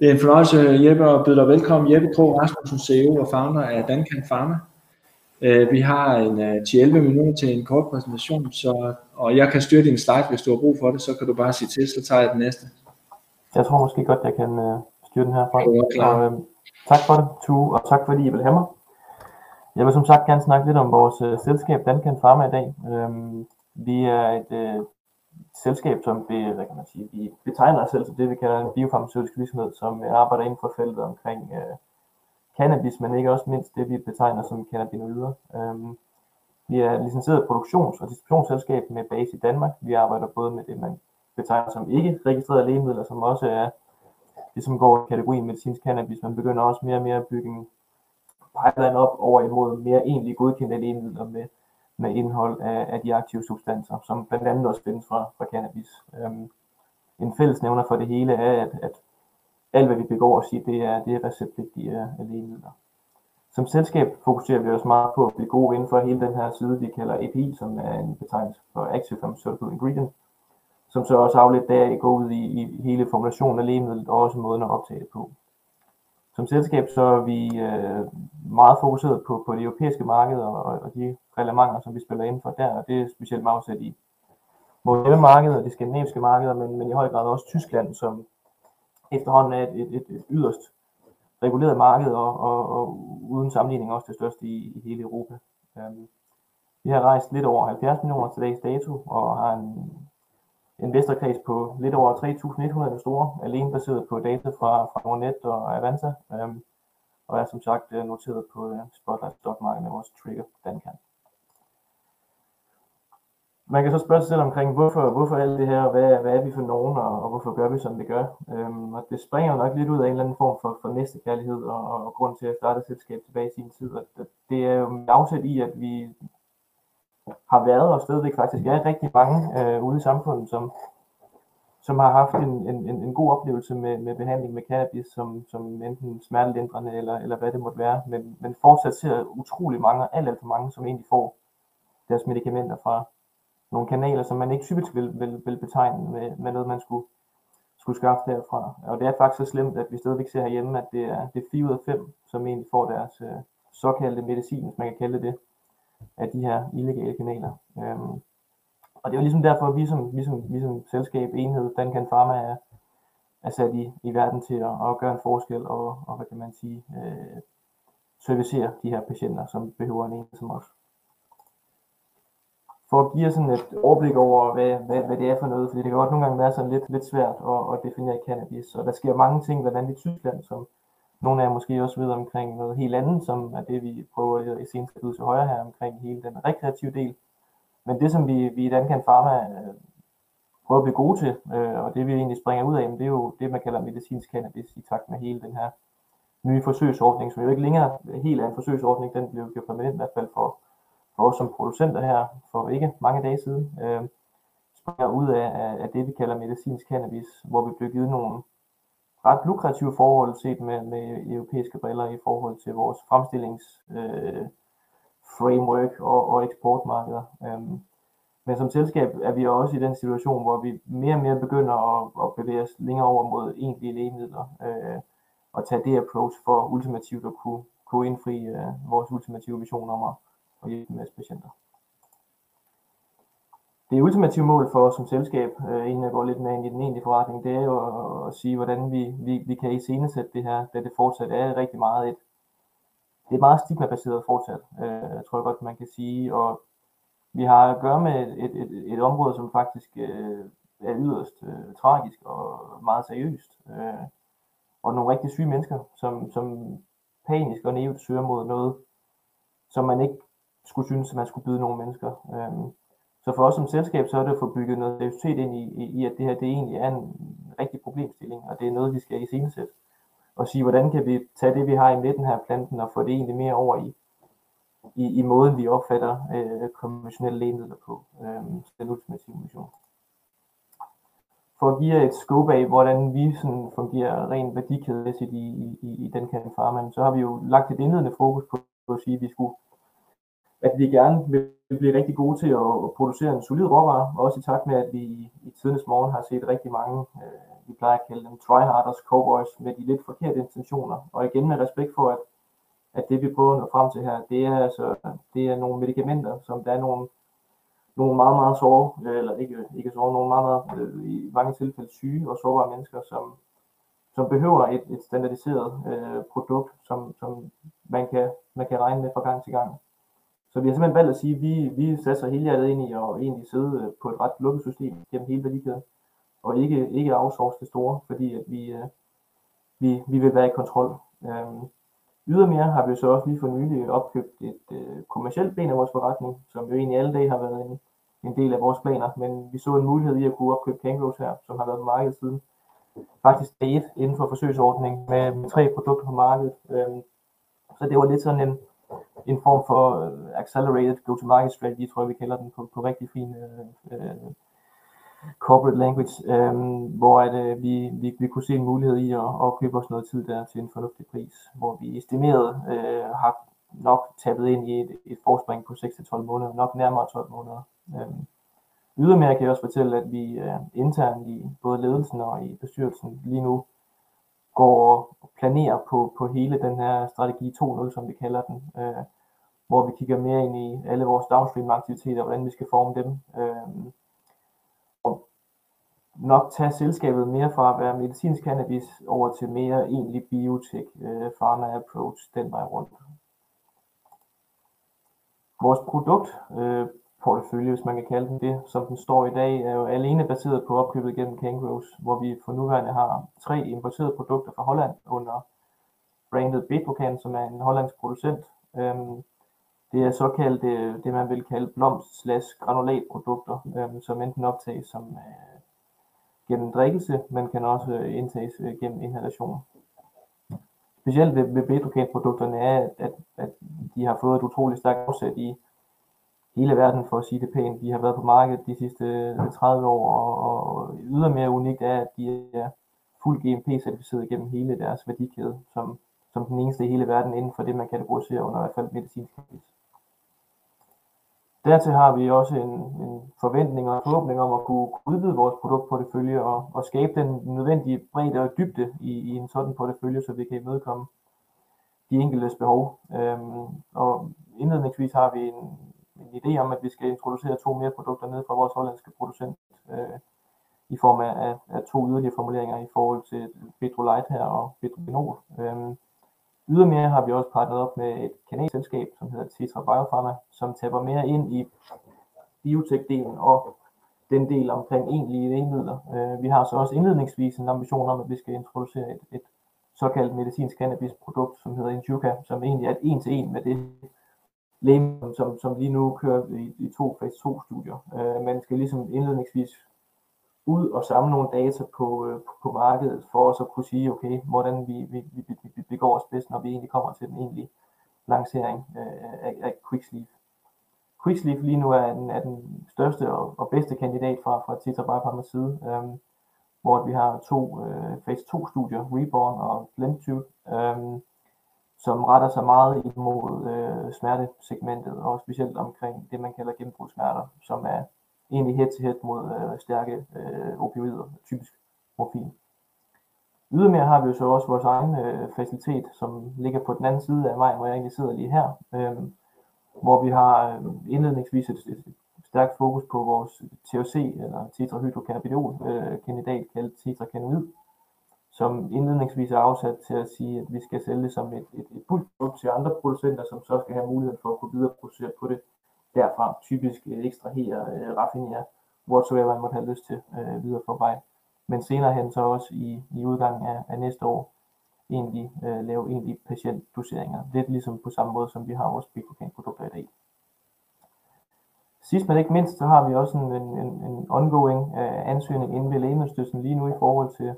Det er en fornøjelse, Jeppe, at byde dig velkommen. Jeppe Krog Rasmussen, CEO og founder af Dankan Pharma. Øh, vi har en 10-11 øh, minutter til en kort præsentation, så, og jeg kan styre din slide, hvis du har brug for det, så kan du bare sige til, så tager jeg den næste. Jeg tror måske godt, jeg kan uh, styre den her fra. Og, uh, tak for det, Tue, og tak fordi I vil have mig. Jeg vil som sagt gerne snakke lidt om vores selskab Dankan Pharma i dag. Uh, vi er et uh, selskab, som vi, hvad kan man sige, vi betegner os selv som det, vi kalder en biofarmaceutisk virksomhed, som øh, arbejder inden for feltet omkring øh, cannabis, men ikke også mindst det, vi betegner som cannabinoider. Øhm, vi er licenseret produktions- og distributionsselskab med base i Danmark. Vi arbejder både med det, man betegner som ikke registrerede lægemidler, som også er det, som går i kategorien medicinsk cannabis. Man begynder også mere og mere at bygge en pipeline op over imod mere egentlig godkendte lægemidler med, med indhold af, af de aktive substanser, som blandt andet også findes fra, fra cannabis. Øhm, en fællesnævner for det hele er, at, at alt hvad vi begår os i, det er, det er receptpligtige lægemidler. Som selskab fokuserer vi også meget på at blive gode inden for hele den her side, vi kalder API, som er en betegnelse for Active Pharmaceutical Ingredient, som så også afledt deraf går ud i, i hele formulationen af lægemidlet og også måden at optage det på. Som selskab så er vi øh, meget fokuseret på, på det europæiske marked og, og de relevanter, som vi spiller inden for der, og det er specielt meget afsat i vores hjemmemarked og de skandinaviske markeder, men, men i høj grad også Tyskland, som efterhånden er et, et, et, et yderst reguleret marked og, og, og uden sammenligning også det største i, i hele Europa. Um, vi har rejst lidt over 70 millioner til dags dato og har en investorkreds på lidt over 3.100 investorer, alene baseret på data fra, fra Nordnet og Avanza, øhm, og er som sagt øh, noteret på øh, Spotlight Stock Market med vores trigger Dankan. Man kan så spørge sig selv omkring, hvorfor, hvorfor alt det her, hvad, hvad er vi for nogen, og, og hvorfor gør vi, som vi gør. Øhm, og det springer nok lidt ud af en eller anden form for, for næstekærlighed, og, og, og grund til at starte et selskab tilbage i sin tid. Og det er jo afsæt i, at vi har været og stadigvæk faktisk. Er rigtig mange øh, ude i samfundet, som, som har haft en, en, en god oplevelse med, med behandling med cannabis, som, som enten smertelindrende eller, eller hvad det måtte være, men, men fortsat ser utrolig mange, alt, alt for mange, som egentlig får deres medicamenter fra nogle kanaler, som man ikke typisk vil, vil, vil betegne med, med noget, man skulle, skulle skaffe derfra. Og det er faktisk så slemt, at vi stadigvæk ser herhjemme, at det er, det er 4 ud af 5, som egentlig får deres øh, såkaldte medicin, hvis man kan kalde det af de her illegale kanaler. Øhm, og det er jo ligesom derfor, at vi som, vi som, vi som selskab, enhed, Dankan Pharma er, er sat i, i verden til at, at gøre en forskel og, og hvad kan man sige, øh, servicere de her patienter, som behøver en enhed som os. For at give sådan et overblik over, hvad, hvad, hvad det er for noget, fordi det kan godt nogle gange være sådan lidt, lidt svært at, at definere cannabis, og der sker mange ting, blandt andet i Tyskland, som, nogle af jer måske også ved omkring noget helt andet, som er det, vi prøver at senest ud til højre her omkring hele den rekreative del. Men det, som vi, vi i Dankan Pharma øh, prøver at blive gode til, øh, og det vi egentlig springer ud af, det er jo det, man kalder medicinsk cannabis i takt med hele den her nye forsøgsordning, som jo ikke længere helt er en forsøgsordning, den blev gjort permanent i hvert fald for, for os som producenter her for ikke mange dage siden, øh, springer ud af, af det, vi kalder medicinsk cannabis, hvor vi blev givet nogle ret lukrative forhold set med, med europæiske briller i forhold til vores fremstillings øh, framework og, og eksportmarkeder. Øhm, men som selskab er vi også i den situation, hvor vi mere og mere begynder at, at bevæge os længere over mod egentlige lægemidler øh, og tage det approach for ultimativt at kunne, kunne indfri øh, vores ultimative vision om at, at hjælpe med patienter det ultimative mål for os som selskab, øh, inden jeg går lidt mere ind i den egentlige forretning, det er jo at, at sige, hvordan vi, vi, vi kan iscenesætte det her, da det fortsat er rigtig meget et, det er meget stigmabaseret fortsat, øh, tror jeg godt, man kan sige, og vi har at gøre med et, et, et, et område, som faktisk øh, er yderst øh, tragisk og meget seriøst, øh, og nogle rigtig syge mennesker, som, som panisk og nævnt søger mod noget, som man ikke skulle synes, at man skulle byde nogle mennesker. Øh, så for os som selskab, så er det at få bygget noget seriøsitet ind i, i, i, at det her det egentlig er en rigtig problemstilling, og det er noget, vi skal i iscenesætte. Og sige, hvordan kan vi tage det, vi har i midten her planten, og få det egentlig mere over i, i, i måden, vi opfatter øh, konventionelle lægemidler på. Øh, den ultimative mission. For at give et scope af, hvordan vi sådan fungerer rent værdikædemæssigt i, i, i den kan farmand, så har vi jo lagt et indledende fokus på, på at sige, at vi skulle at vi gerne vil blive rigtig gode til at producere en solid råvare, også i takt med, at vi i tidens morgen har set rigtig mange øh, vi plejer at kalde dem tryharders cowboys med de lidt forkerte intentioner. Og igen med respekt for, at, at det vi prøver at nå frem til her, det er altså det er nogle medicamenter, som der er nogle, nogle meget, meget såre, øh, eller ikke, ikke såre, nogle meget, meget, øh, i mange tilfælde syge og sårbare mennesker, som, som behøver et, et standardiseret øh, produkt, som, som man, kan, man kan regne med fra gang til gang. Så vi har simpelthen valgt at sige, at vi, vi satser hele hjertet ind i at egentlig sidde øh, på et ret lukket system gennem hele værdikæden, og ikke, ikke outsource det store, fordi at vi, øh, vi, vi vil være i kontrol. Øhm, ydermere har vi så også lige for nylig opkøbt et øh, kommersielt ben af vores forretning, som jo egentlig alle dage har været en, en del af vores planer, men vi så en mulighed i at kunne opkøbe Kangaroos her, som har været på markedet siden faktisk det inden for forsøgsordningen med, med tre produkter på markedet. Øhm, så det var lidt sådan en, en form for uh, accelerated go-to-market strategy, tror jeg, vi kalder den på, på rigtig fin uh, uh, corporate language, um, hvor at, uh, vi, vi, vi kunne se en mulighed i at, at købe os noget tid der til en fornuftig pris, hvor vi estimeret uh, har nok tabet ind i et, et forspring på 6-12 måneder, nok nærmere 12 måneder. Um, ydermere kan jeg også fortælle, at vi uh, internt i både ledelsen og i bestyrelsen lige nu går planere på, på hele den her strategi 2.0, som vi kalder den, øh, hvor vi kigger mere ind i alle vores downstream aktiviteter, hvordan vi skal forme dem, øh, og nok tage selskabet mere fra at være medicinsk cannabis over til mere egentlig biotech, øh, pharma approach, den vej rundt. Vores produkt øh, portefølje, hvis man kan kalde den det, som den står i dag, er jo alene baseret på opkøbet gennem Kangaroos, hvor vi for nuværende har tre importerede produkter fra Holland under brandet Betrocan, som er en hollandsk producent. Øhm, det er såkaldt det, det man vil kalde blomst slash granulatprodukter, øhm, som enten optages som øh, gennem drikkelse, men kan også øh, indtages øh, gennem inhalation. Specielt ved, ved produkterne er, at, at de har fået et utroligt stærkt afsæt i hele verden, for at sige det pænt. De har været på markedet de sidste øh, 30 år, og, og ydermere unikt er, at de er fuldt GMP-certificeret gennem hele deres værdikæde, som, som den eneste i hele verden inden for det, man kategoriserer under i hvert fald medicinsk cannabis. Dertil har vi også en, en forventning og forhåbning om at kunne udvide vores produktportefølje og, og skabe den nødvendige bredde og dybde i, i en sådan portefølje, så vi kan imødekomme de enkeltes behov. Øhm, og indledningsvis har vi en, en idé om, at vi skal introducere to mere produkter ned fra vores hollandske producent øh, i form af, af, af to yderligere formuleringer i forhold til Petrolite her og Petrogenol. Øh, ydermere har vi også partneret op med et kanadisk selskab, som hedder Tetra Biopharma, som taber mere ind i biotech-delen og den del omkring egentlige lægemidler. Øh, vi har så også indledningsvis en ambition om, at vi skal introducere et, et såkaldt medicinsk cannabis-produkt, som hedder Injuka, som egentlig er et en til en med det lægemidler, som, som lige nu kører i, i to fase 2 studier. Øh, man skal ligesom indledningsvis ud og samle nogle data på, øh, på, på markedet, for os at kunne sige, okay, hvordan vi, vi, vi, vi, vi går os bedst, når vi egentlig kommer til den egentlige lancering øh, af, af Quicksleeve. Quicksleeve lige nu er den, er den største og, og bedste kandidat fra, fra Tetra Biopharmas side, øh, hvor vi har to øh, fase 2 studier, Reborn og Blendtube, øh, som retter sig meget imod øh, smertesegmentet, og specielt omkring det, man kalder gennembrudssmerter, som er egentlig head-to-head mod øh, stærke øh, opioider, typisk morfin. Ydermere har vi jo så også vores egen øh, facilitet, som ligger på den anden side af vejen, hvor jeg egentlig sidder lige her, øh, hvor vi har øh, indledningsvis et, et, stærkt fokus på vores THC, eller tetrahydrocannabidiol, øh, kandidat kaldet tetracannabid, som indledningsvis er afsat til at sige, at vi skal sælge det som et, et, et bulkprodukt til andre producenter, som så skal have mulighed for at kunne videreproducere på det derfra, typisk eh, ekstrahere, øh, raffinere, whatsoever man måtte have lyst til øh, videre for vej. Men senere hen så også i, i udgangen af, af næste år egentlig øh, lave egentlig patientdoseringer. Lidt ligesom på samme måde, som vi har vores Bicocan-produkter i dag. Sidst men ikke mindst, så har vi også en, en, en ongoing øh, ansøgning inden ved Lægemiddelstyrelsen lige nu i forhold til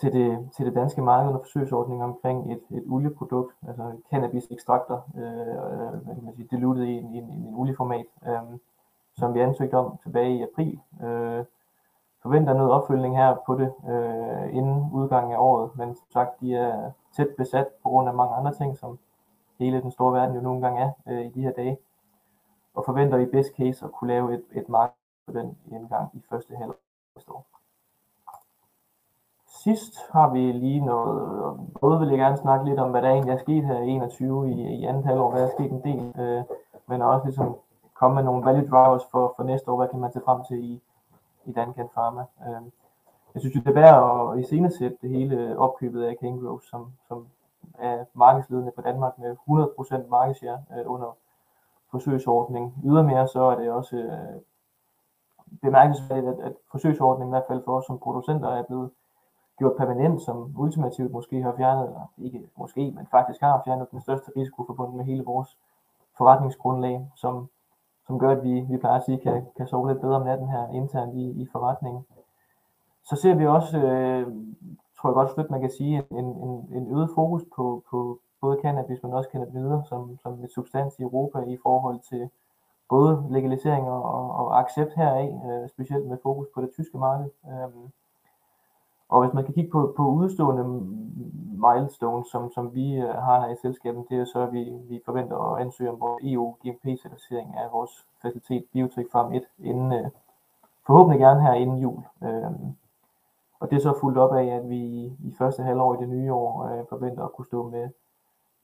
til det, til det danske marked under forsøgsordning omkring et, et olieprodukt, altså cannabis-ekstrakter, øh, øh, hvad kan man sige, dilutet i en, en, en olieformat, øh, som vi ansøgte om tilbage i april. Øh, forventer noget opfølgning her på det øh, inden udgangen af året, men som sagt, de er tæt besat på grund af mange andre ting, som hele den store verden jo nogle gange er øh, i de her dage, og forventer i best case at kunne lave et, et marked på den indgang i første halvår næste år sidst har vi lige noget, både vil jeg gerne snakke lidt om, hvad der egentlig er sket her i 21 i, i andet halvår, hvad der er sket en del, øh, men også ligesom komme med nogle value drivers for, for næste år, hvad kan man se frem til i, i Dancan Pharma. Øh, jeg synes, det er værd at iscenesætte det hele opkøbet af Kangaroo, som, som er markedsledende på Danmark med 100% markedshare øh, under forsøgsordning. Ydermere så er det også øh, bemærkelsesværdigt, at, at forsøgsordningen i hvert fald for os som producenter er blevet gjort permanent, som ultimativt måske har fjernet, eller ikke måske, men faktisk har fjernet den største risiko forbundet med hele vores forretningsgrundlag, som, som gør, at vi, vi plejer at sige, kan, kan sove lidt bedre om natten her internt i, i forretningen. Så ser vi også, øh, tror jeg godt støtte, man kan sige, en, en, en øget fokus på, på både cannabis, men også cannabinoider som, som et substans i Europa i forhold til både legalisering og, og accept heraf, øh, specielt med fokus på det tyske marked. Øh, og hvis man kan kigge på, på udstående milestones, som, som vi øh, har her i selskabet, det er så, at vi, vi forventer at ansøge om vores EU GMP-certificering af vores facilitet Biotech Farm 1, inden, øh, forhåbentlig gerne her inden jul. Øh, og det er så fuldt op af, at vi i første halvår i det nye år øh, forventer at kunne stå med,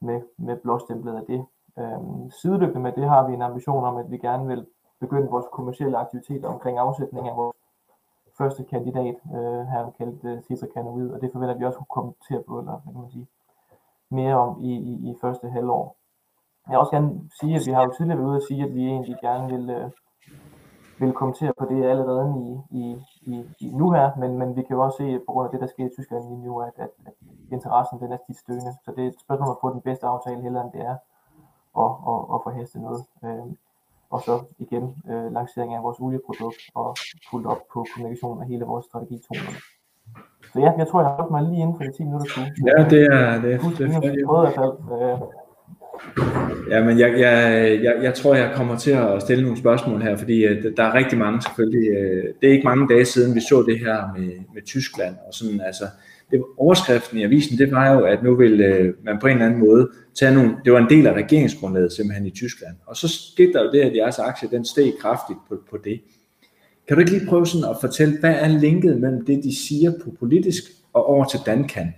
med, med blåstemplet af det. Øh, sideløbende med det har vi en ambition om, at vi gerne vil begynde vores kommercielle aktiviteter omkring afsætning af vores første kandidat, øh, her kaldt øh, Cesar Canoid, og det forventer vi også kunne kommentere på, eller hvad kan man sige, mere om i, i, i første halvår. Jeg vil også gerne sige, at vi har jo tidligere været ude at sige, at vi egentlig gerne vil, øh, vil kommentere på det allerede i, i, i, i nu her, men, men vi kan jo også se, på grund af det, der sker i Tyskland lige nu, at, at, at interessen den er tit støgende. Så det er et spørgsmål om at få den bedste aftale, heller end det er at, at, at forheste noget. Øh, og så igen øh, lancering af vores olieprodukt og fuldt op på kommunikation af hele vores strategi 200. Så ja, jeg tror, jeg har holdt mig lige inden for de 10 minutter. Ja, det er det. Er, det er, det er, fald. Øh, Ja, men jeg, jeg, jeg, jeg tror, jeg kommer til at stille nogle spørgsmål her, fordi uh, der er rigtig mange selvfølgelig. Uh, det er ikke mange dage siden, vi så det her med, med Tyskland. Og sådan, altså, det, overskriften i avisen, det var jo, at nu vil øh, man på en eller anden måde tage nogle, det var en del af regeringsgrundlaget simpelthen i Tyskland. Og så skete der jo det, at jeres aktie, den steg kraftigt på, på det. Kan du ikke lige prøve sådan at fortælle, hvad er linket mellem det, de siger på politisk og over til Dankan?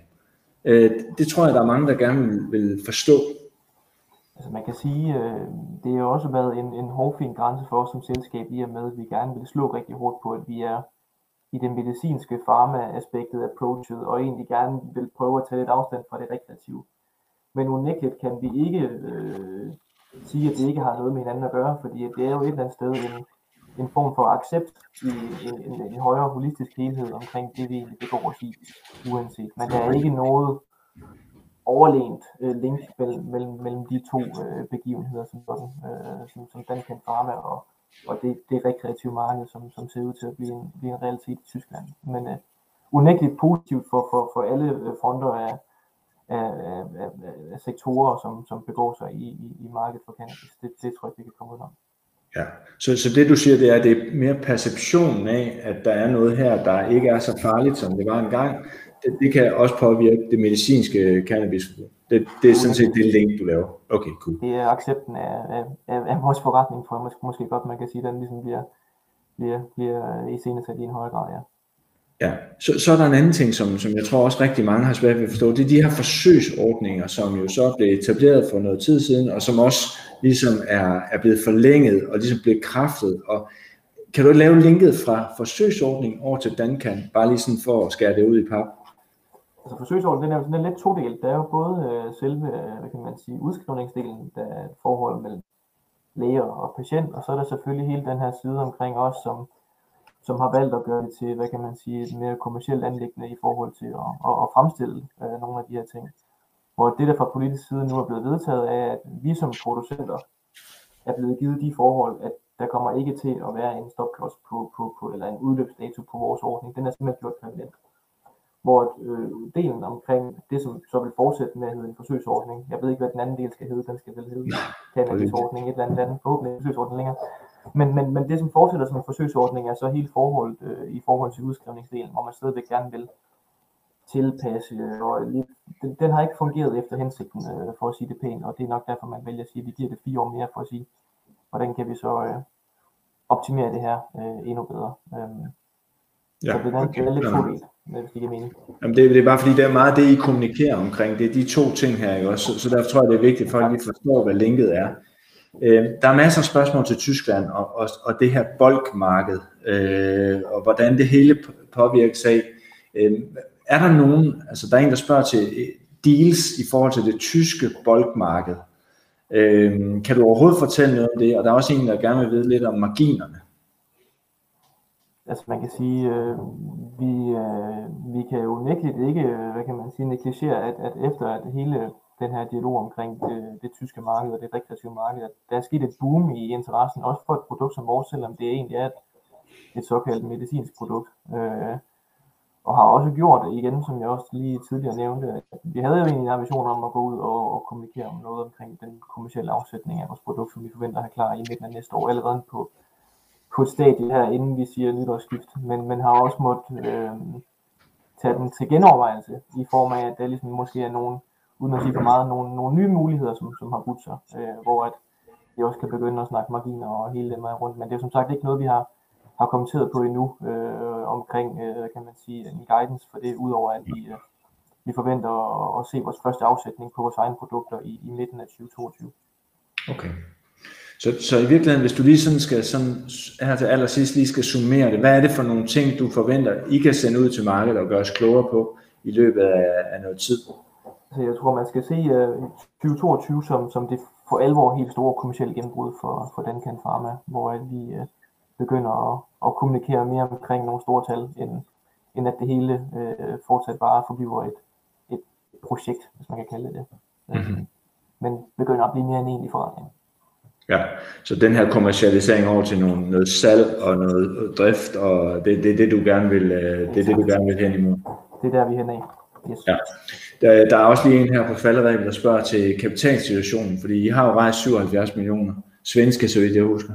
Øh, det tror jeg, der er mange, der gerne vil, vil forstå. Altså man kan sige, øh, det har også været en, en hårdfin grænse for os som selskab i og med, at vi gerne vil slå rigtig hårdt på, at vi er i det medicinske farma-aspektet approachet, og egentlig gerne vil prøve at tage lidt afstand fra det rekreative. Men unægteligt kan vi ikke øh, sige, at det ikke har noget med hinanden at gøre, fordi det er jo et eller andet sted en, en form for accept i en, en, en højere holistisk helhed omkring det, vi begår os i, uanset. Men der er ikke noget overlænt øh, link mellem, mellem, mellem de to øh, begivenheder, som, sådan, øh, som, som Dankan Pharma og, og det, det rekreative marked, som, som ser ud til at blive en, blive en realitet i Tyskland. Men øh, unægteligt positivt for, for, for alle øh, fronter af, af, af, af, sektorer, som, som begår sig i, i, i markedet for cannabis. Det, det tror jeg, vi kan komme ud om. Ja, så, så det du siger, det er, at det er mere perceptionen af, at der er noget her, der ikke er så farligt, som det var engang, det, det kan også påvirke det medicinske cannabis. Det, det er sådan set det link, du laver. Okay, cool. Det er accepten af, af, af, af vores forretning, for måske, måske godt man kan sige, den ligesom bliver, bliver, bliver i scenesat i en højere grad, ja. Ja, så, så er der en anden ting, som, som jeg tror også rigtig mange har svært ved at forstå. Det er de her forsøgsordninger, som jo så blev etableret for noget tid siden, og som også ligesom er, er blevet forlænget og ligesom blevet kraftet. Og kan du lave linket fra forsøgsordning over til Dankan, bare lige sådan for at skære det ud i pap? Altså forsøgsordningen, den er, den er lidt todelt. Der er jo både øh, selve, øh, hvad kan man sige, udskrivningsdelen, der er et forhold mellem læger og patient, og så er der selvfølgelig hele den her side omkring os, som, som har valgt at gøre det til, hvad kan man sige, et mere kommersielt anlæggende i forhold til at, at, at fremstille øh, nogle af de her ting. Hvor det, der fra politisk side nu er blevet vedtaget, er, at vi som producenter er blevet givet de forhold, at der kommer ikke til at være en stopklods på, på, på, eller en udløbsdato på vores ordning. Den er simpelthen gjort permanent hvor øh, delen omkring det, som så vil fortsætte med at hedde en forsøgsordning, jeg ved ikke, hvad den anden del skal hedde, den skal vel hedde cannabisordning, et eller andet andet, forhåbentlig en forsøgsordning længere. Men, men, men det, som fortsætter som en forsøgsordning, er så helt forholdet øh, i forhold til udskrivningsdelen, hvor man stadigvæk gerne vil tilpasse, og lige, den, den har ikke fungeret efter hensigten, øh, for at sige det pænt, og det er nok derfor, man vælger at sige, at vi giver det fire år mere for at sige, hvordan kan vi så øh, optimere det her øh, endnu bedre. Øh, ja, så det er, okay. det er lidt hvis det giver mening. Jamen det, det er bare fordi, det er meget det, I kommunikerer omkring. Det er de to ting her, ikke også? Så, så derfor tror jeg, det er vigtigt, at folk lige forstår, hvad linket er. Øh, der er masser af spørgsmål til Tyskland og, og, og det her bolkmarked, øh, og hvordan det hele påvirker af. Øh, er der nogen, altså der er en, der spørger til øh, deals i forhold til det tyske bolkmarked. Øh, kan du overhovedet fortælle noget om det? Og der er også en, der gerne vil vide lidt om marginerne. Altså man kan sige, øh, vi, øh, vi kan jo nægteligt ikke, øh, hvad kan man sige, negligere, at, at efter at hele den her dialog omkring det, det tyske marked og det rekreative marked, at der er sket et boom i interessen, også for et produkt som vores, selvom det egentlig er et, et såkaldt medicinsk produkt. Øh, og har også gjort det igen, som jeg også lige tidligere nævnte. Vi havde jo egentlig en ambition om at gå ud og, og kommunikere om noget omkring den kommersielle afsætning af vores produkt, som vi forventer at have klar i midten af næste år, allerede på, på stadie her, inden vi siger nytårsskift. Men, men har også måttet øh, tage den til genovervejelse i form af, at der ligesom måske er nogle, uden at sige for meget, nogle, nogle nye muligheder, som, som har budt sig, øh, hvor at vi også kan begynde at snakke marginer og hele den vej rundt. Men det er som sagt ikke noget, vi har har kommenteret på endnu øh, omkring, øh, kan man sige, en guidance for det, udover at vi, øh, vi forventer at, at se vores første afsætning på vores egne produkter i, i midten af 2022. Okay. Så, så i virkeligheden, hvis du lige sådan skal, sådan, her til allersidst lige skal summere det, hvad er det for nogle ting, du forventer, I kan sende ud til markedet og gøre os klogere på i løbet af, af noget tid? Så jeg tror, man skal se uh, 2022 som, som det for alvor helt store kommersielle gennembrud for, for Dankan Pharma, hvor vi uh, begynder at, at kommunikere mere omkring nogle store tal, end, end at det hele øh, fortsat bare forbliver et, et projekt, hvis man kan kalde det det. Mm-hmm. Men begynder at blive mere en egentlig forretning. Ja, så den her kommercialisering over til noget, noget salg og noget drift, og det er det, det, du gerne vil, øh, det det, du gerne vil hen imod. Det er der, vi er hen af. Yes. Ja. Der, der er også lige en her på falderæbet, der spørger til kapitalsituationen, fordi I har jo rejst 77 millioner svenske, så vidt jeg husker.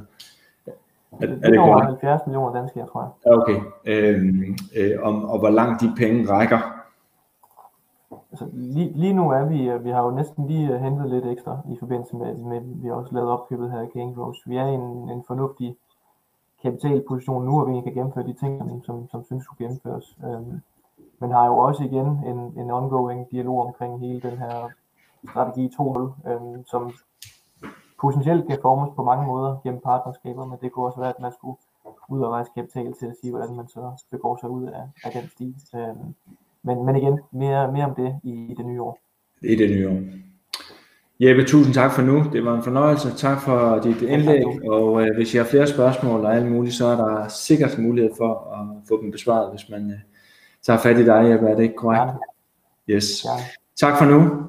Er, er det over 70 millioner danske, jeg tror jeg. Okay. Øhm, øh, om, og hvor langt de penge rækker? Altså, lige, lige nu er vi, øh, vi har jo næsten lige øh, hentet lidt ekstra i forbindelse med, med vi har også lavet opkøbet her i King Rose. Vi er i en, en fornuftig kapitalposition nu, og vi kan gennemføre de ting, som, som synes skulle gennemføres. Øhm, men har jo også igen en, en ongoing dialog omkring hele den her strategi 2.0, øhm, som potentielt kan formes på mange måder gennem partnerskaber, men det kunne også være, at man skulle ud og rejse kapital til at sige, hvordan man så begår sig ud af, af den stil. Øhm, men, men igen, mere, mere om det i, i det nye år. I det nye år. Jeppe, tusind tak for nu. Det var en fornøjelse. Tak for dit indlæg. Og øh, hvis I har flere spørgsmål og alt muligt, så er der sikkert mulighed for at få dem besvaret, hvis man øh, tager fat i dig, Jeppe. Er det ikke korrekt? Yes. Ja. Tak for nu.